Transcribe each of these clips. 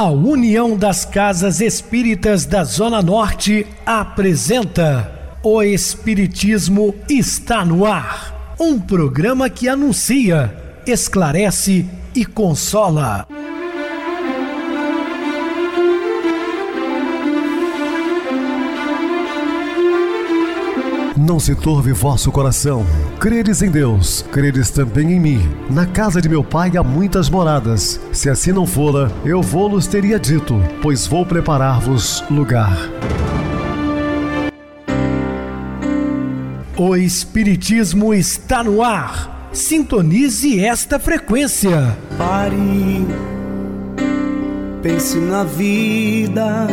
A União das Casas Espíritas da Zona Norte apresenta O Espiritismo está no ar. Um programa que anuncia, esclarece e consola. Não se turve vosso coração. Credes em Deus, credes também em mim. Na casa de meu pai há muitas moradas. Se assim não fora, eu vou-los teria dito, pois vou preparar-vos lugar. O Espiritismo está no ar. Sintonize esta frequência. Pare, pense na vida,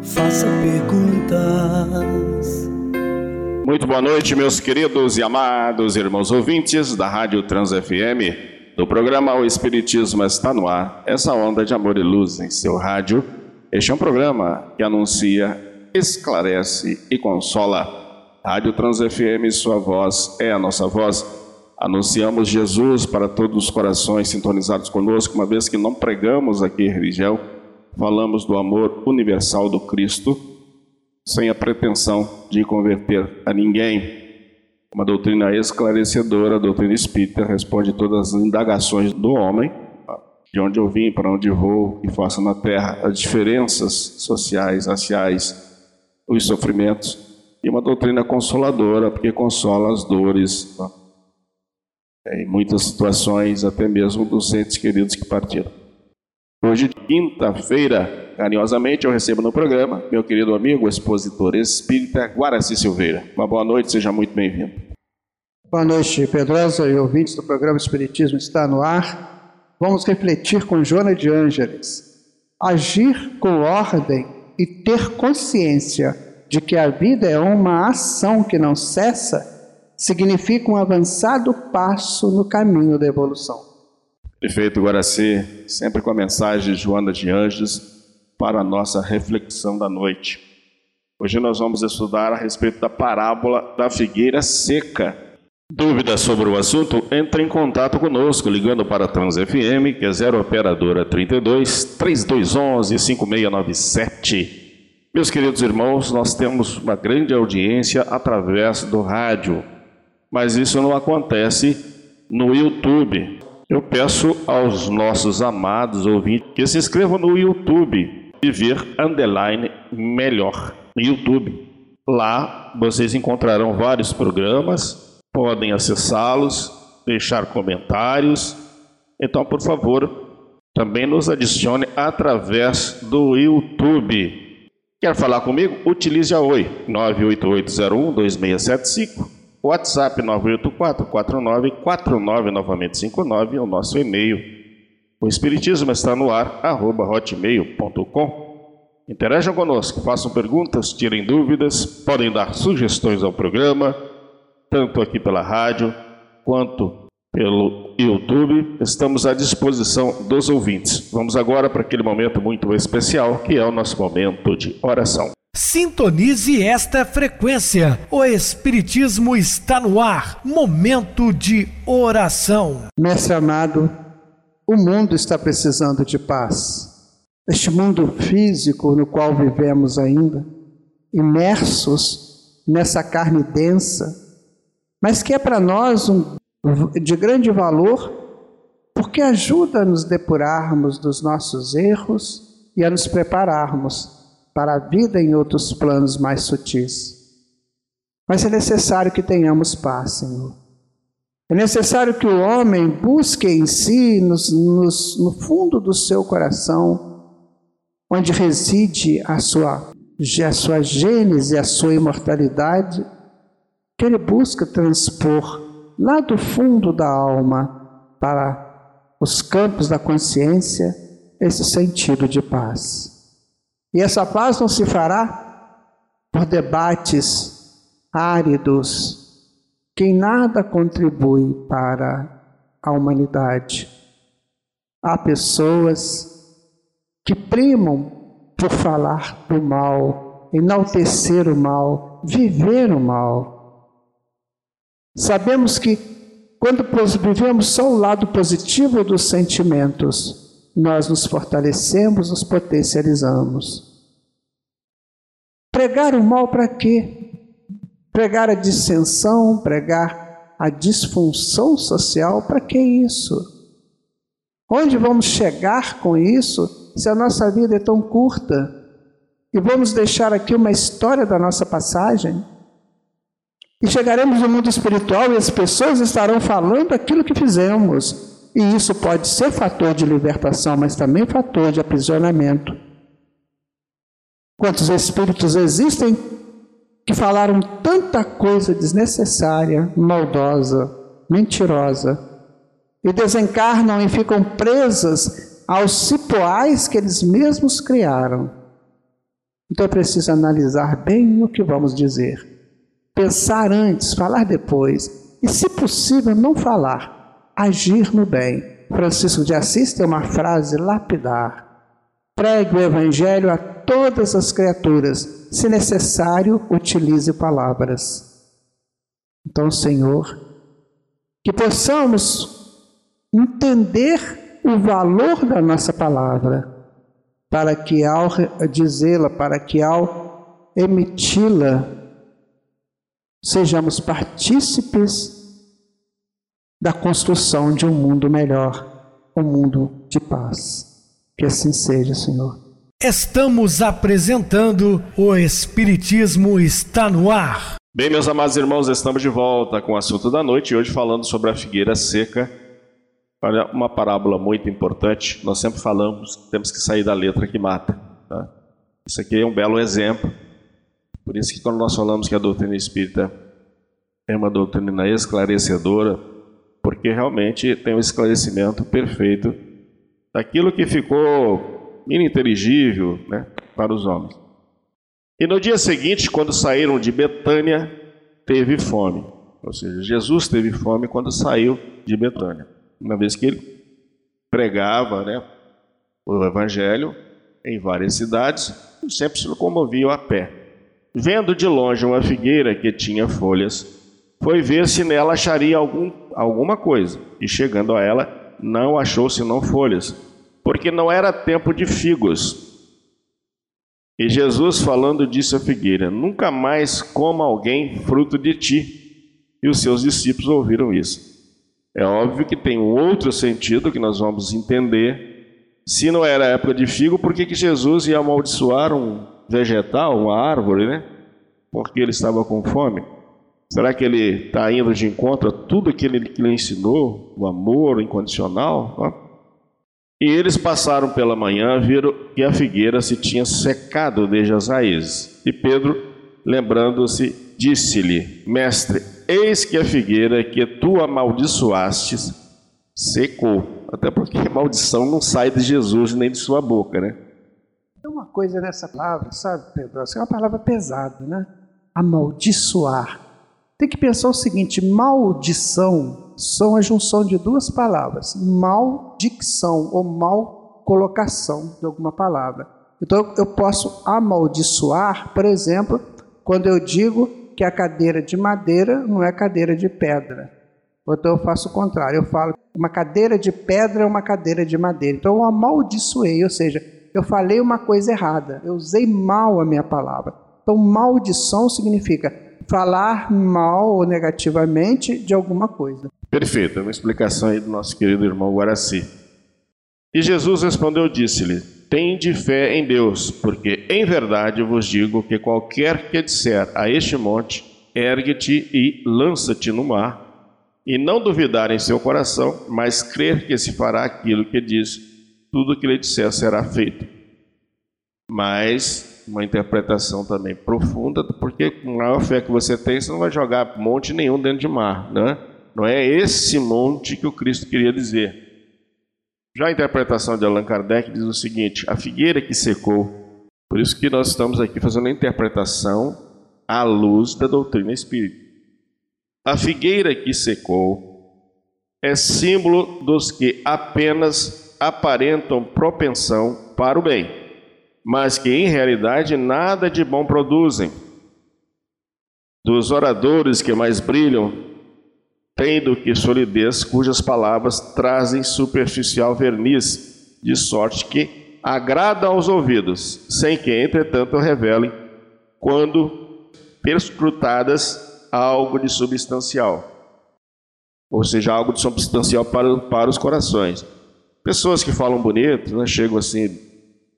faça perguntas. Muito boa noite, meus queridos e amados irmãos ouvintes da Rádio Trans FM, do programa O Espiritismo está no ar, essa onda de amor e luz em seu rádio. Este é um programa que anuncia, esclarece e consola. Rádio Trans FM, sua voz é a nossa voz. Anunciamos Jesus para todos os corações sintonizados conosco, uma vez que não pregamos aqui religião, falamos do amor universal do Cristo sem a pretensão de converter a ninguém. Uma doutrina esclarecedora, a doutrina espírita, responde todas as indagações do homem, de onde eu vim, para onde vou e faço na terra, as diferenças sociais, raciais, os sofrimentos, e uma doutrina consoladora, porque consola as dores, em muitas situações, até mesmo dos entes queridos que partiram. Hoje, quinta-feira, Carinhosamente eu recebo no programa meu querido amigo, expositor espírita Guaraci Silveira. Uma boa noite, seja muito bem-vindo. Boa noite, Pedrosa e ouvintes do programa Espiritismo está no ar. Vamos refletir com Joana de Ângeles. Agir com ordem e ter consciência de que a vida é uma ação que não cessa significa um avançado passo no caminho da evolução. Prefeito Guaraci, sempre com a mensagem de Joana de Anjos, para a nossa reflexão da noite. Hoje nós vamos estudar a respeito da parábola da figueira seca. Dúvidas sobre o assunto? Entre em contato conosco ligando para a Trans FM, que é 0 operadora 32 3211 5697. Meus queridos irmãos, nós temos uma grande audiência através do rádio, mas isso não acontece no YouTube. Eu peço aos nossos amados ouvintes que se inscrevam no YouTube Viver Underline Melhor no YouTube. Lá vocês encontrarão vários programas, podem acessá-los, deixar comentários. Então, por favor, também nos adicione através do YouTube. Quer falar comigo? Utilize a Oi 988012675, WhatsApp 9844949 novamente 59, o nosso e-mail o Espiritismo está no ar, arroba hotmail.com. Interajam conosco, façam perguntas, tirem dúvidas, podem dar sugestões ao programa, tanto aqui pela rádio quanto pelo YouTube. Estamos à disposição dos ouvintes. Vamos agora para aquele momento muito especial, que é o nosso momento de oração. Sintonize esta frequência. O Espiritismo está no ar. Momento de oração. Mestre amado, o mundo está precisando de paz. Este mundo físico no qual vivemos ainda, imersos nessa carne densa, mas que é para nós um, de grande valor, porque ajuda a nos depurarmos dos nossos erros e a nos prepararmos para a vida em outros planos mais sutis. Mas é necessário que tenhamos paz, Senhor. É necessário que o homem busque em si, nos, nos, no fundo do seu coração, onde reside a sua, a sua gênese, a sua imortalidade, que ele busca transpor lá do fundo da alma para os campos da consciência esse sentido de paz. E essa paz não se fará por debates áridos, quem nada contribui para a humanidade. Há pessoas que primam por falar do mal, enaltecer o mal, viver o mal. Sabemos que quando vivemos só o lado positivo dos sentimentos, nós nos fortalecemos, nos potencializamos. Pregar o mal para quê? Pregar a dissensão, pregar a disfunção social, para que isso? Onde vamos chegar com isso se a nossa vida é tão curta? E vamos deixar aqui uma história da nossa passagem? E chegaremos no mundo espiritual e as pessoas estarão falando aquilo que fizemos. E isso pode ser fator de libertação, mas também fator de aprisionamento. Quantos espíritos existem que falaram tanta coisa desnecessária, maldosa, mentirosa, e desencarnam e ficam presas aos cipoais que eles mesmos criaram. Então é preciso analisar bem o que vamos dizer pensar antes, falar depois, e se possível não falar, agir no bem. Francisco de Assis tem uma frase lapidar: pregue o evangelho a todas as criaturas, se necessário, utilize palavras. Então, Senhor, que possamos entender o valor da nossa palavra, para que ao dizê-la, para que ao emiti-la, sejamos partícipes da construção de um mundo melhor, um mundo de paz. Que assim seja, Senhor. Estamos apresentando o Espiritismo está no ar. Bem, meus amados irmãos, estamos de volta com o assunto da noite e hoje falando sobre a figueira seca. Olha, uma parábola muito importante. Nós sempre falamos que temos que sair da letra que mata. Tá? Isso aqui é um belo exemplo por isso que quando nós falamos que a doutrina espírita é uma doutrina esclarecedora, porque realmente tem um esclarecimento perfeito daquilo que ficou ininteligível né, para os homens. E no dia seguinte, quando saíram de Betânia, teve fome. Ou seja, Jesus teve fome quando saiu de Betânia. Uma vez que ele pregava né, o Evangelho em várias cidades, sempre se locomovia a pé. Vendo de longe uma figueira que tinha folhas, foi ver se nela acharia algum, alguma coisa. E chegando a ela, não achou senão folhas, porque não era tempo de figos. E Jesus, falando, disse à figueira: Nunca mais coma alguém fruto de ti. E os seus discípulos ouviram isso. É óbvio que tem um outro sentido que nós vamos entender. Se não era época de figo, por que, que Jesus ia amaldiçoar um vegetal, uma árvore, né? Porque ele estava com fome. Será que ele está indo de encontro a tudo aquilo que ele ensinou, o amor incondicional? E eles passaram pela manhã, viram que a figueira se tinha secado desde as raízes. E Pedro, lembrando-se, disse-lhe: Mestre, eis que a figueira que tu amaldiçoastes secou. Até porque a maldição não sai de Jesus nem de sua boca, né? Tem uma coisa nessa palavra, sabe, Pedro? Essa é uma palavra pesada, né? Amaldiçoar. Tem que pensar o seguinte: maldição são a junção de duas palavras, maldicção ou mal colocação de alguma palavra. Então eu posso amaldiçoar, por exemplo, quando eu digo que a cadeira de madeira não é cadeira de pedra. Então eu faço o contrário, eu falo que uma cadeira de pedra é uma cadeira de madeira. Então eu amaldiçoei, ou seja, eu falei uma coisa errada, eu usei mal a minha palavra. Então, maldição significa falar mal ou negativamente de alguma coisa. Perfeito, é uma explicação aí do nosso querido irmão Guaraci. E Jesus respondeu, disse-lhe: Tende fé em Deus, porque em verdade vos digo que qualquer que disser a este monte, ergue-te e lança-te no mar, e não duvidar em seu coração, mas crer que se fará aquilo que diz, tudo que ele disser será feito. Mas uma interpretação também profunda, porque com maior fé que você tem, você não vai jogar monte nenhum dentro de mar, né? Não é esse monte que o Cristo queria dizer. Já a interpretação de Allan Kardec diz o seguinte: a figueira que secou. Por isso que nós estamos aqui fazendo a interpretação à luz da doutrina espírita. A figueira que secou é símbolo dos que apenas aparentam propensão para o bem, mas que em realidade nada de bom produzem. Dos oradores que mais brilham, tendo que solidez, cujas palavras trazem superficial verniz, de sorte que agrada aos ouvidos, sem que, entretanto, revelem, quando perscrutadas, algo de substancial. Ou seja, algo de substancial para, para os corações. Pessoas que falam bonito, né, chegam assim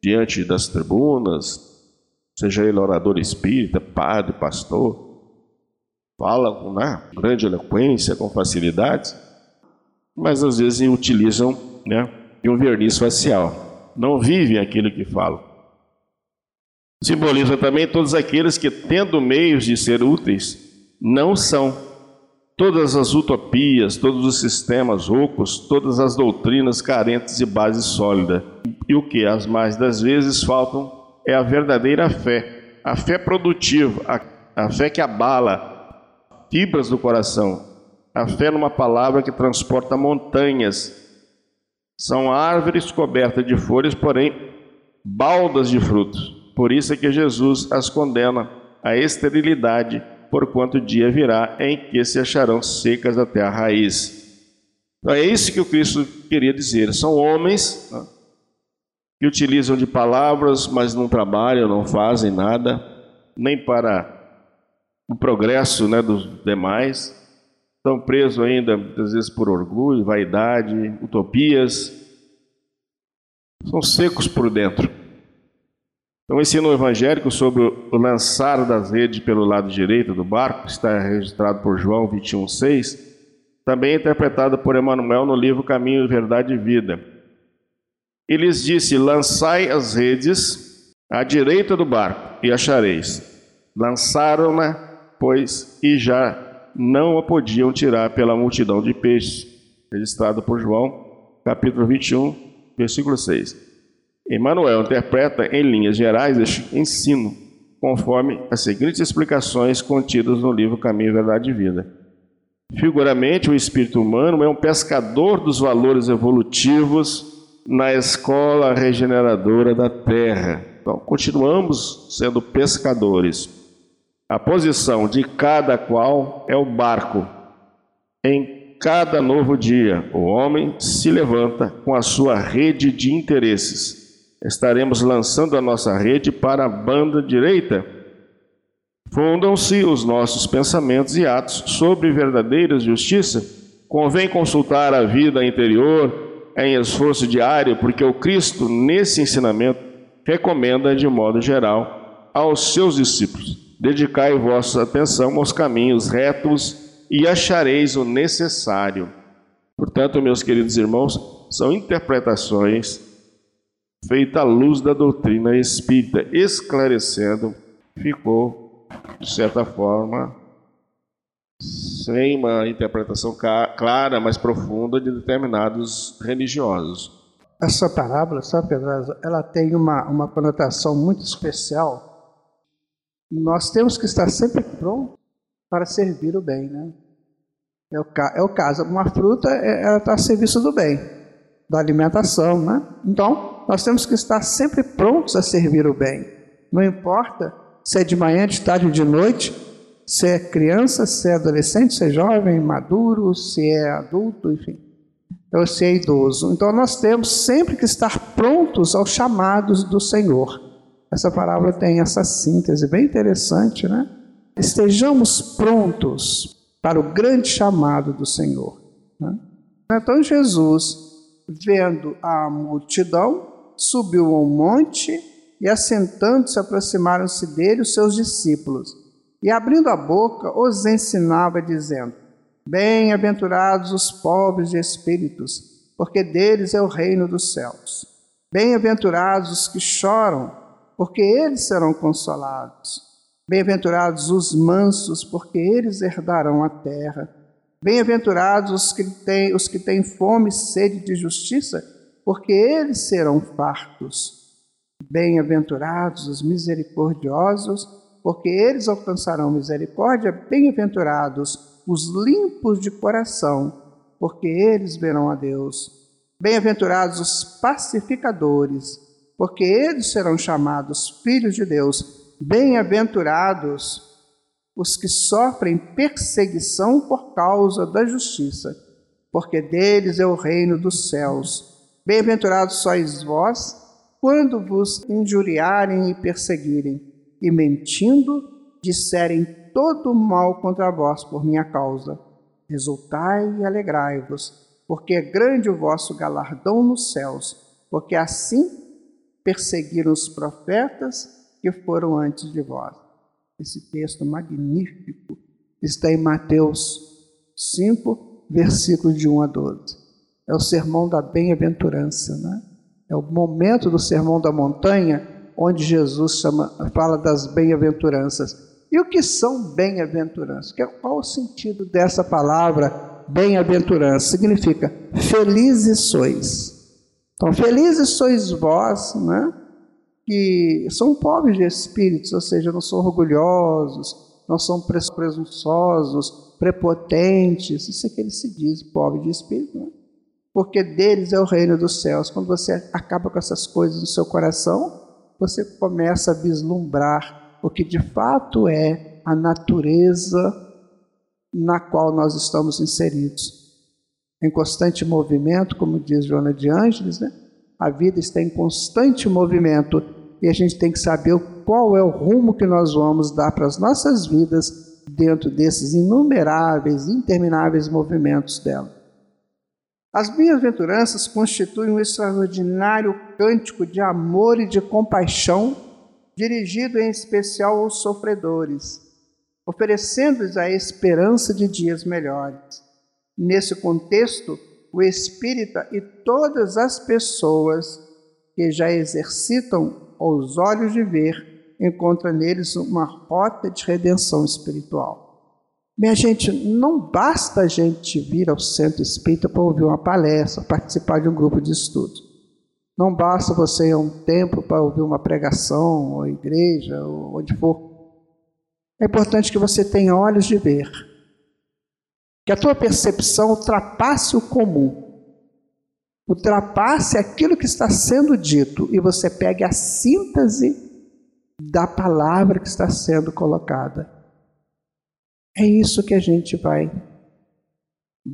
diante das tribunas, seja ele orador espírita, padre, pastor, falam com né, grande eloquência, com facilidade, mas às vezes utilizam né, um verniz facial, não vivem aquilo que falam. Simboliza também todos aqueles que, tendo meios de ser úteis, não são. Todas as utopias, todos os sistemas ocos, todas as doutrinas carentes de base sólida. E o que, as mais das vezes, faltam é a verdadeira fé, a fé produtiva, a, a fé que abala fibras do coração, a fé numa palavra que transporta montanhas. São árvores cobertas de folhas, porém baldas de frutos. Por isso é que Jesus as condena à esterilidade, porquanto o dia virá em que se acharão secas até a raiz. Então é isso que o Cristo queria dizer. São homens né, que utilizam de palavras, mas não trabalham, não fazem nada, nem para o progresso né, dos demais. Estão presos ainda, às vezes, por orgulho, vaidade, utopias. São secos por dentro. Então, o ensino evangélico sobre o lançar das redes pelo lado direito do barco, que está registrado por João 21,6, também é interpretado por Emmanuel no livro Caminho, Verdade e Vida. Ele lhes disse: Lançai as redes à direita do barco e achareis. Lançaram-na, pois, e já não a podiam tirar pela multidão de peixes. Registrado por João, capítulo 21, versículo 6. Emmanuel interpreta em linhas gerais este ensino, conforme as seguintes explicações contidas no livro Caminho, Verdade e Vida. Figuramente, o espírito humano é um pescador dos valores evolutivos na escola regeneradora da Terra. Então, continuamos sendo pescadores. A posição de cada qual é o barco. Em cada novo dia, o homem se levanta com a sua rede de interesses estaremos lançando a nossa rede para a banda direita. Fundam-se os nossos pensamentos e atos sobre verdadeira justiça. Convém consultar a vida interior em esforço diário, porque o Cristo, nesse ensinamento, recomenda de modo geral aos seus discípulos: dedicai vossa atenção aos caminhos retos e achareis o necessário. Portanto, meus queridos irmãos, são interpretações feita a luz da doutrina espírita, esclarecendo, ficou, de certa forma, sem uma interpretação clara, mas profunda de determinados religiosos. Essa parábola, sabe, Pedro, ela tem uma, uma conotação muito especial. Nós temos que estar sempre prontos para servir o bem, né? É o, é o caso. Uma fruta, é, está a serviço do bem, da alimentação, né? Então, nós temos que estar sempre prontos a servir o bem. Não importa se é de manhã, de tarde ou de noite, se é criança, se é adolescente, se é jovem, maduro, se é adulto, enfim, ou se é idoso. Então nós temos sempre que estar prontos aos chamados do Senhor. Essa palavra tem essa síntese bem interessante, né? Estejamos prontos para o grande chamado do Senhor. Né? Então Jesus, vendo a multidão, subiu ao monte e, assentando-se, aproximaram-se dele os seus discípulos. E, abrindo a boca, os ensinava, dizendo: Bem-aventurados os pobres de espíritos, porque deles é o reino dos céus. Bem-aventurados os que choram, porque eles serão consolados. Bem-aventurados os mansos, porque eles herdarão a terra. Bem-aventurados os que têm, os que têm fome e sede de justiça, porque eles serão fartos. Bem-aventurados os misericordiosos, porque eles alcançarão misericórdia. Bem-aventurados os limpos de coração, porque eles verão a Deus. Bem-aventurados os pacificadores, porque eles serão chamados filhos de Deus. Bem-aventurados os que sofrem perseguição por causa da justiça, porque deles é o reino dos céus. Bem-aventurados sois vós, quando vos injuriarem e perseguirem, e mentindo, disserem todo mal contra vós por minha causa. Resultai e alegrai-vos, porque é grande o vosso galardão nos céus, porque assim perseguiram os profetas que foram antes de vós. Esse texto magnífico está em Mateus 5, versículos de 1 a 12 é o sermão da bem-aventurança, né? É o momento do sermão da montanha onde Jesus chama, fala das bem-aventuranças. E o que são bem-aventuranças? Qual o sentido dessa palavra bem-aventurança? Significa felizes sois. Então, felizes sois vós, né? Que são pobres de espíritos, ou seja, não são orgulhosos, não são presunçosos, prepotentes. Isso é que ele se diz, pobre de espírito, né? porque deles é o reino dos céus. Quando você acaba com essas coisas no seu coração, você começa a vislumbrar o que de fato é a natureza na qual nós estamos inseridos. Em constante movimento, como diz Joana de Ângeles, né? a vida está em constante movimento e a gente tem que saber qual é o rumo que nós vamos dar para as nossas vidas dentro desses inumeráveis, intermináveis movimentos dela. As bem-aventuranças constituem um extraordinário cântico de amor e de compaixão, dirigido em especial aos sofredores, oferecendo-lhes a esperança de dias melhores. Nesse contexto, o espírita e todas as pessoas que já exercitam os olhos de ver encontram neles uma rota de redenção espiritual. Minha gente, não basta a gente vir ao centro espírita para ouvir uma palestra, participar de um grupo de estudo. Não basta você ir a um templo para ouvir uma pregação, ou igreja, ou onde for. É importante que você tenha olhos de ver. Que a tua percepção ultrapasse o comum. Ultrapasse aquilo que está sendo dito e você pegue a síntese da palavra que está sendo colocada. É isso que a gente vai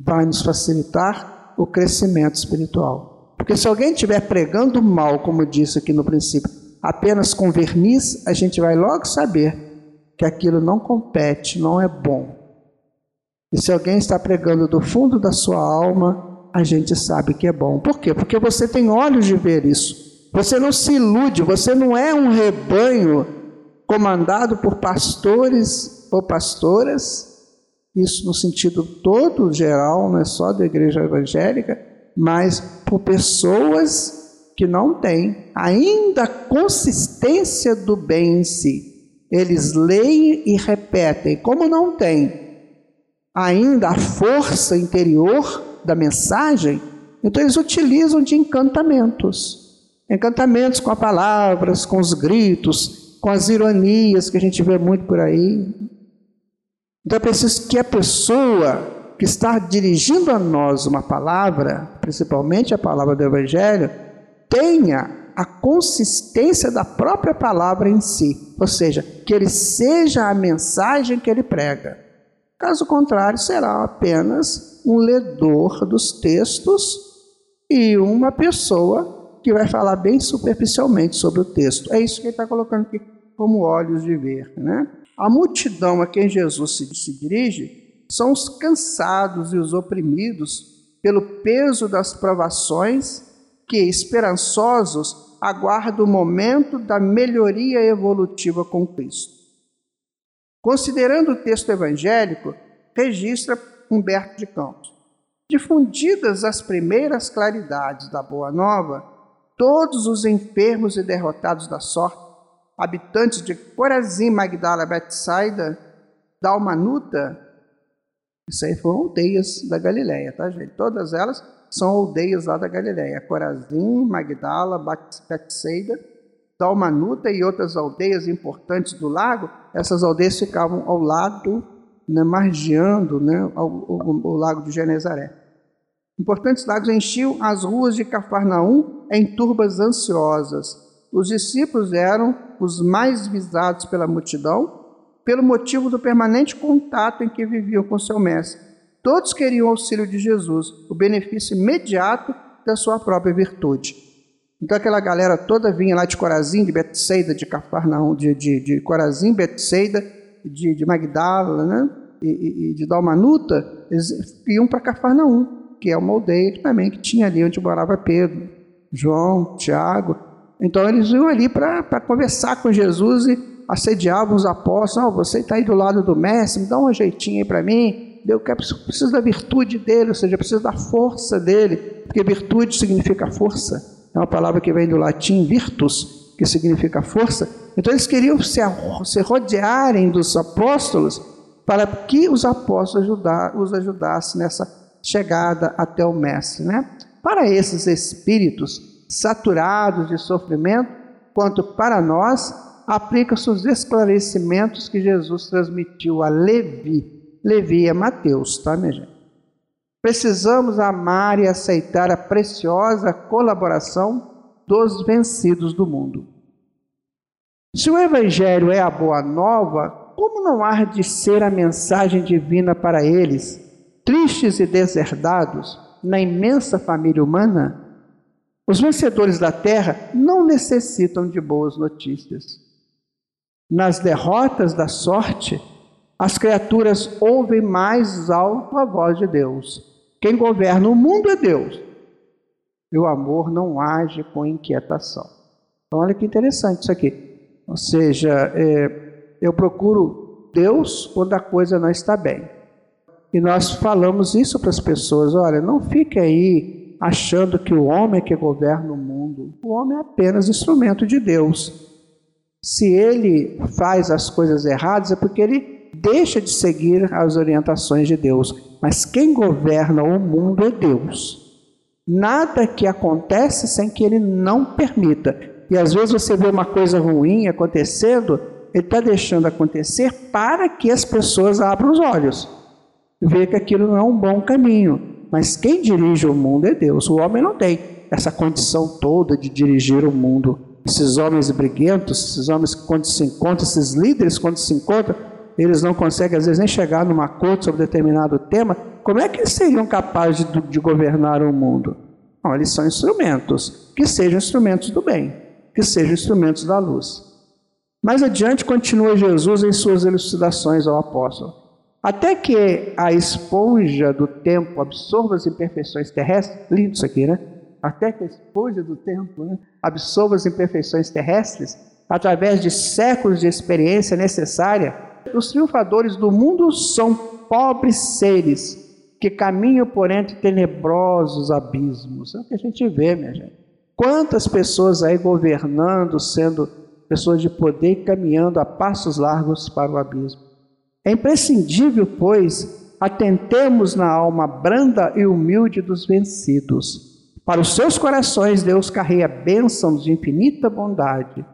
vai nos facilitar o crescimento espiritual. Porque se alguém estiver pregando mal, como disse aqui no princípio, apenas com verniz, a gente vai logo saber que aquilo não compete, não é bom. E se alguém está pregando do fundo da sua alma, a gente sabe que é bom. Por quê? Porque você tem olhos de ver isso. Você não se ilude, você não é um rebanho comandado por pastores ou pastoras, isso no sentido todo geral, não é só da igreja evangélica, mas por pessoas que não têm ainda a consistência do bem em si. Eles leem e repetem, como não tem ainda a força interior da mensagem, então eles utilizam de encantamentos. Encantamentos com as palavras, com os gritos, com as ironias que a gente vê muito por aí. Então é preciso que a pessoa que está dirigindo a nós uma palavra, principalmente a palavra do Evangelho, tenha a consistência da própria palavra em si, ou seja, que ele seja a mensagem que ele prega. Caso contrário, será apenas um ledor dos textos e uma pessoa que vai falar bem superficialmente sobre o texto. É isso que ele está colocando aqui como olhos de ver, né? A multidão a quem Jesus se, se dirige são os cansados e os oprimidos pelo peso das provações que, esperançosos, aguardam o momento da melhoria evolutiva com Cristo. Considerando o texto evangélico, registra Humberto de Campos. Difundidas as primeiras claridades da Boa Nova, todos os enfermos e derrotados da sorte habitantes de Corazim, Magdala, Betsaida, Dalmanuta, isso aí foram aldeias da Galileia, tá, gente? Todas elas são aldeias lá da Galileia. Corazim, Magdala, Betsaida, Dalmanuta e outras aldeias importantes do lago, essas aldeias ficavam ao lado, né, margeando né, o, o, o lago de Genezaré. Importantes lagos enchiam as ruas de Cafarnaum em turbas ansiosas, os discípulos eram os mais visados pela multidão, pelo motivo do permanente contato em que viviam com seu mestre. Todos queriam o auxílio de Jesus, o benefício imediato da sua própria virtude. Então aquela galera toda vinha lá de Corazim, de Betsaida, de Cafarnaum, de, de, de Corazim, Betsaida, de, de Magdala, né? E, e, de Dalmanuta, eles iam para Cafarnaum, que é uma aldeia também que tinha ali onde morava Pedro, João, Tiago. Então eles iam ali para conversar com Jesus e assediavam os apóstolos. Oh, você está aí do lado do mestre, me dá um jeitinho aí para mim. Eu preciso da virtude dele, ou seja, preciso da força dele, porque virtude significa força. É uma palavra que vem do latim virtus, que significa força. Então eles queriam se, se rodearem dos apóstolos para que os apóstolos ajudar, os ajudassem nessa chegada até o Mestre. Né? Para esses espíritos saturados de sofrimento, quanto para nós, aplica-se os esclarecimentos que Jesus transmitiu a Levi. Levi é Mateus, tá, minha gente? Precisamos amar e aceitar a preciosa colaboração dos vencidos do mundo. Se o Evangelho é a boa nova, como não há de ser a mensagem divina para eles, tristes e deserdados, na imensa família humana? Os vencedores da terra não necessitam de boas notícias. Nas derrotas da sorte, as criaturas ouvem mais alto a voz de Deus quem governa o mundo é Deus. E o amor não age com inquietação. Então, olha que interessante isso aqui. Ou seja, é, eu procuro Deus quando a coisa não está bem. E nós falamos isso para as pessoas: olha, não fique aí achando que o homem é que governa o mundo. O homem é apenas instrumento de Deus. Se ele faz as coisas erradas, é porque ele deixa de seguir as orientações de Deus. Mas quem governa o mundo é Deus. Nada que acontece sem que Ele não permita. E às vezes você vê uma coisa ruim acontecendo, Ele está deixando acontecer para que as pessoas abram os olhos. Vê que aquilo não é um bom caminho. Mas quem dirige o mundo é Deus. O homem não tem essa condição toda de dirigir o mundo. Esses homens briguentos, esses homens que quando se encontram, esses líderes quando se encontram, eles não conseguem, às vezes, nem chegar num acordo sobre determinado tema, como é que eles seriam capazes de, de governar o mundo? Não, eles são instrumentos, que sejam instrumentos do bem, que sejam instrumentos da luz. Mais adiante, continua Jesus em suas elucidações ao apóstolo. Até que a esponja do tempo absorva as imperfeições terrestres, lindo isso aqui, né? Até que a esponja do tempo né, absorva as imperfeições terrestres, através de séculos de experiência necessária os triunfadores do mundo são pobres seres que caminham por entre tenebrosos abismos. É o que a gente vê, minha gente. Quantas pessoas aí governando, sendo pessoas de poder caminhando a passos largos para o abismo. É imprescindível, pois, atentemos na alma branda e humilde dos vencidos. Para os seus corações, Deus carrega bênçãos de infinita bondade.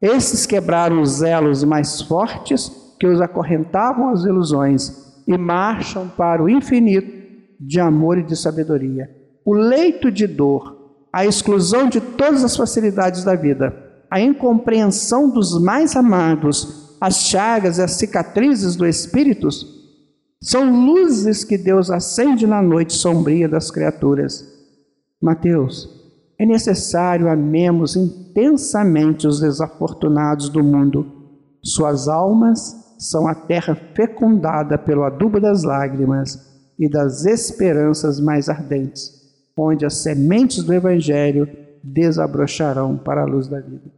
Esses quebraram os elos mais fortes que os acorrentavam às ilusões e marcham para o infinito de amor e de sabedoria. O leito de dor, a exclusão de todas as facilidades da vida, a incompreensão dos mais amados, as chagas e as cicatrizes do espírito, são luzes que Deus acende na noite sombria das criaturas. Mateus, é necessário amemos intensamente os desafortunados do mundo. Suas almas são a terra fecundada pelo adubo das lágrimas e das esperanças mais ardentes, onde as sementes do Evangelho desabrocharão para a luz da vida.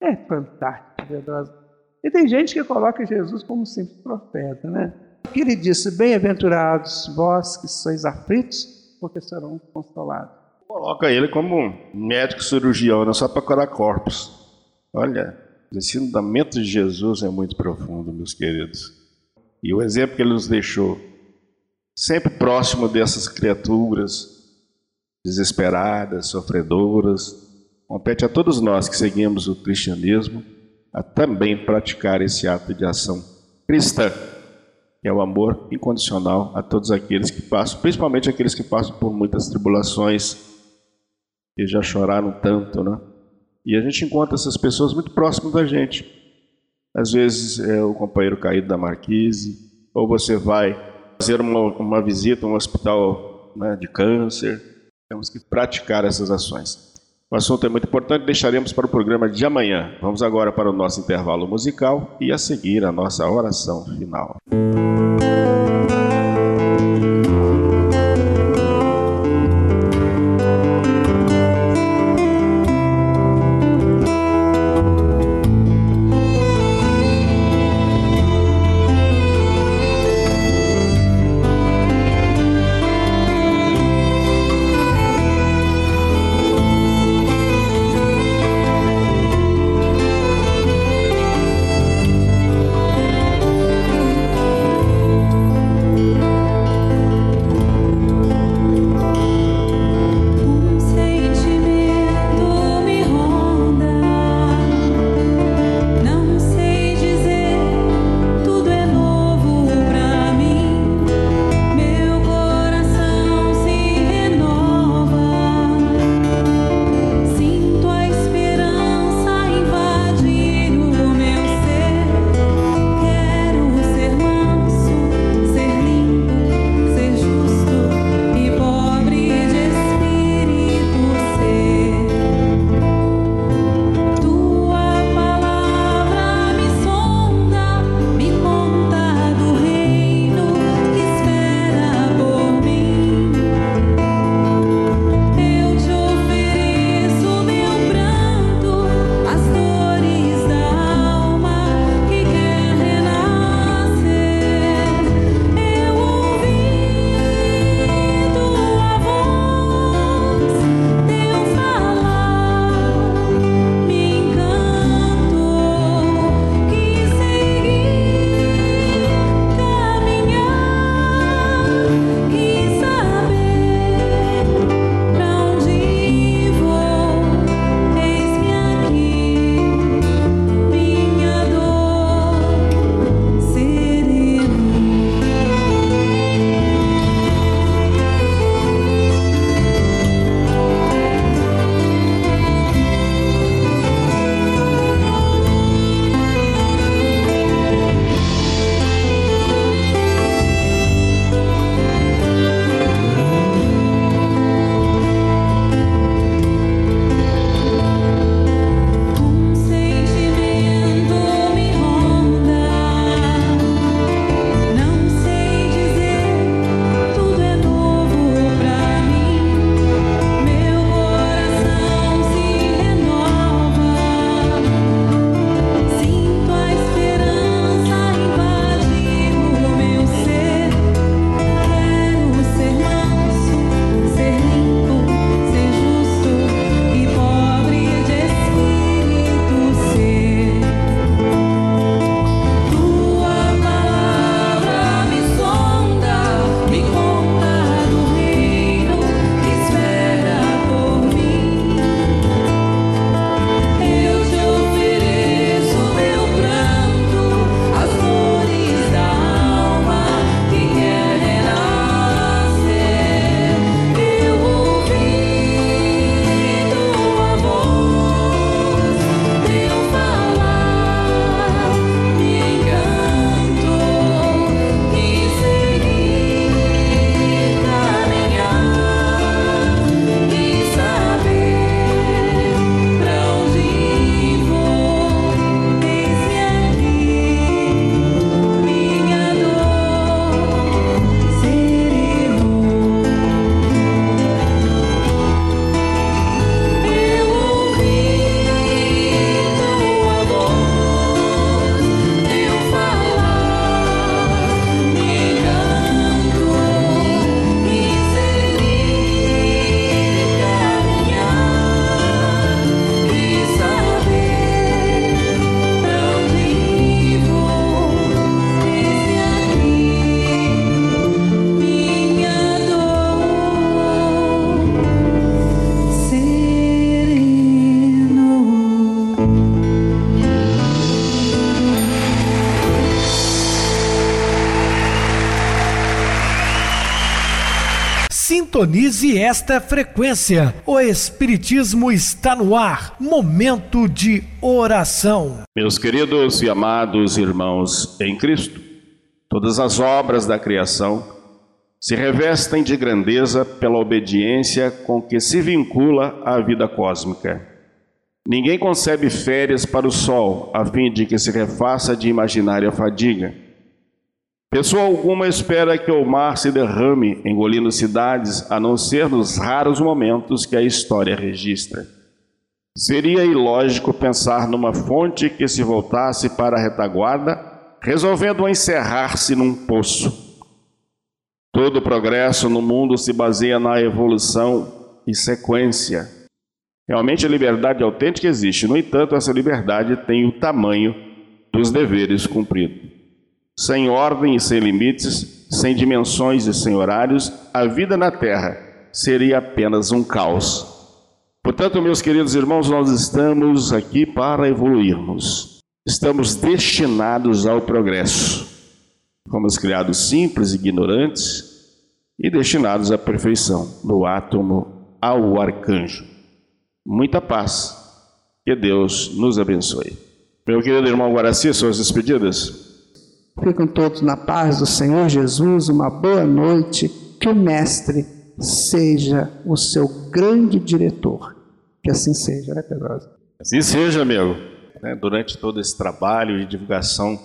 É fantástico, verdade. E tem gente que coloca Jesus como um simples profeta, né? Porque ele disse: Bem-aventurados vós que sois aflitos, porque serão consolados. Coloca ele como médico cirurgião, não só para curar corpos. Olha, o ensinamento de Jesus é muito profundo, meus queridos. E o exemplo que ele nos deixou, sempre próximo dessas criaturas desesperadas, sofredoras, compete a todos nós que seguimos o cristianismo a também praticar esse ato de ação cristã, que é o amor incondicional a todos aqueles que passam, principalmente aqueles que passam por muitas tribulações, e já choraram tanto, né? E a gente encontra essas pessoas muito próximas da gente. Às vezes é o companheiro caído da marquise, ou você vai fazer uma, uma visita a um hospital né, de câncer, Temos que praticar essas ações. O assunto é muito importante, deixaremos para o programa de amanhã. Vamos agora para o nosso intervalo musical e a seguir a nossa oração final. Sintonize esta frequência. O Espiritismo está no ar. Momento de oração. Meus queridos e amados irmãos em Cristo, todas as obras da criação se revestem de grandeza pela obediência com que se vincula à vida cósmica. Ninguém concebe férias para o sol, a fim de que se refaça de imaginária fadiga. Pessoa alguma espera que o mar se derrame, engolindo cidades, a não ser nos raros momentos que a história registra. Seria ilógico pensar numa fonte que se voltasse para a retaguarda, resolvendo encerrar-se num poço. Todo progresso no mundo se baseia na evolução e sequência. Realmente a liberdade autêntica existe, no entanto, essa liberdade tem o tamanho dos deveres cumpridos. Sem ordem e sem limites, sem dimensões e sem horários, a vida na Terra seria apenas um caos. Portanto, meus queridos irmãos, nós estamos aqui para evoluirmos. Estamos destinados ao progresso. Fomos criados simples, ignorantes e destinados à perfeição, do átomo ao arcanjo. Muita paz. Que Deus nos abençoe. Meu querido irmão Guaraci, suas despedidas. Ficam todos na paz do Senhor Jesus, uma boa noite. Que o Mestre seja o seu grande diretor. Que assim seja, né, Pedrosa? Assim seja, amigo. Né, durante todo esse trabalho de divulgação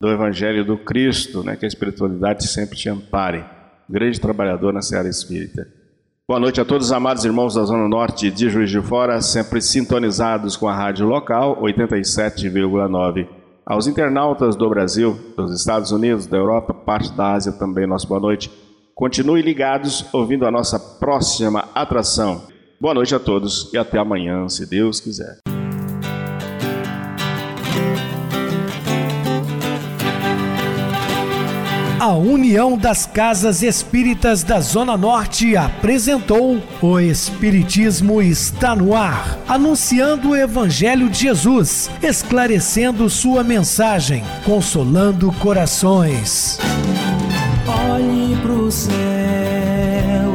do Evangelho do Cristo, né, que a espiritualidade sempre te ampare. Grande trabalhador na seara espírita. Boa noite a todos os amados irmãos da Zona Norte de Juiz de Fora, sempre sintonizados com a rádio local 87,9. Aos internautas do Brasil, dos Estados Unidos, da Europa, parte da Ásia também, nossa boa noite. Continue ligados ouvindo a nossa próxima atração. Boa noite a todos e até amanhã, se Deus quiser. A União das Casas Espíritas da Zona Norte apresentou O Espiritismo está no ar, anunciando o Evangelho de Jesus, esclarecendo sua mensagem, consolando corações. Olhe pro céu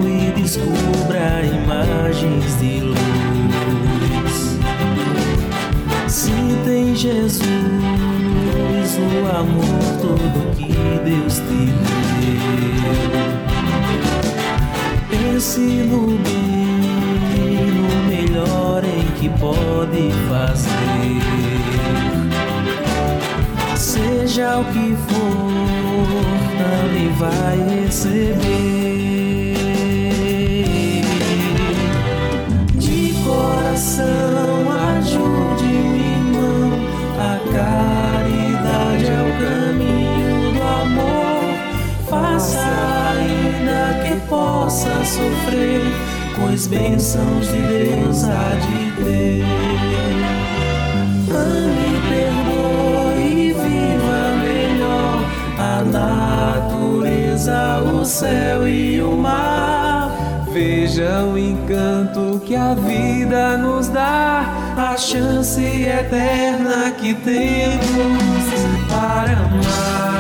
e descubra imagens de luz. Se tem Jesus, o amor todo que Deus te deu. Pense no bem, no melhor em que pode fazer. Seja o que for, também vai receber. Possa sofrer, pois bênçãos de Deus há de ter. Ame, perdoe e viva melhor a natureza, o céu e o mar. Veja o encanto que a vida nos dá, a chance eterna que temos para amar.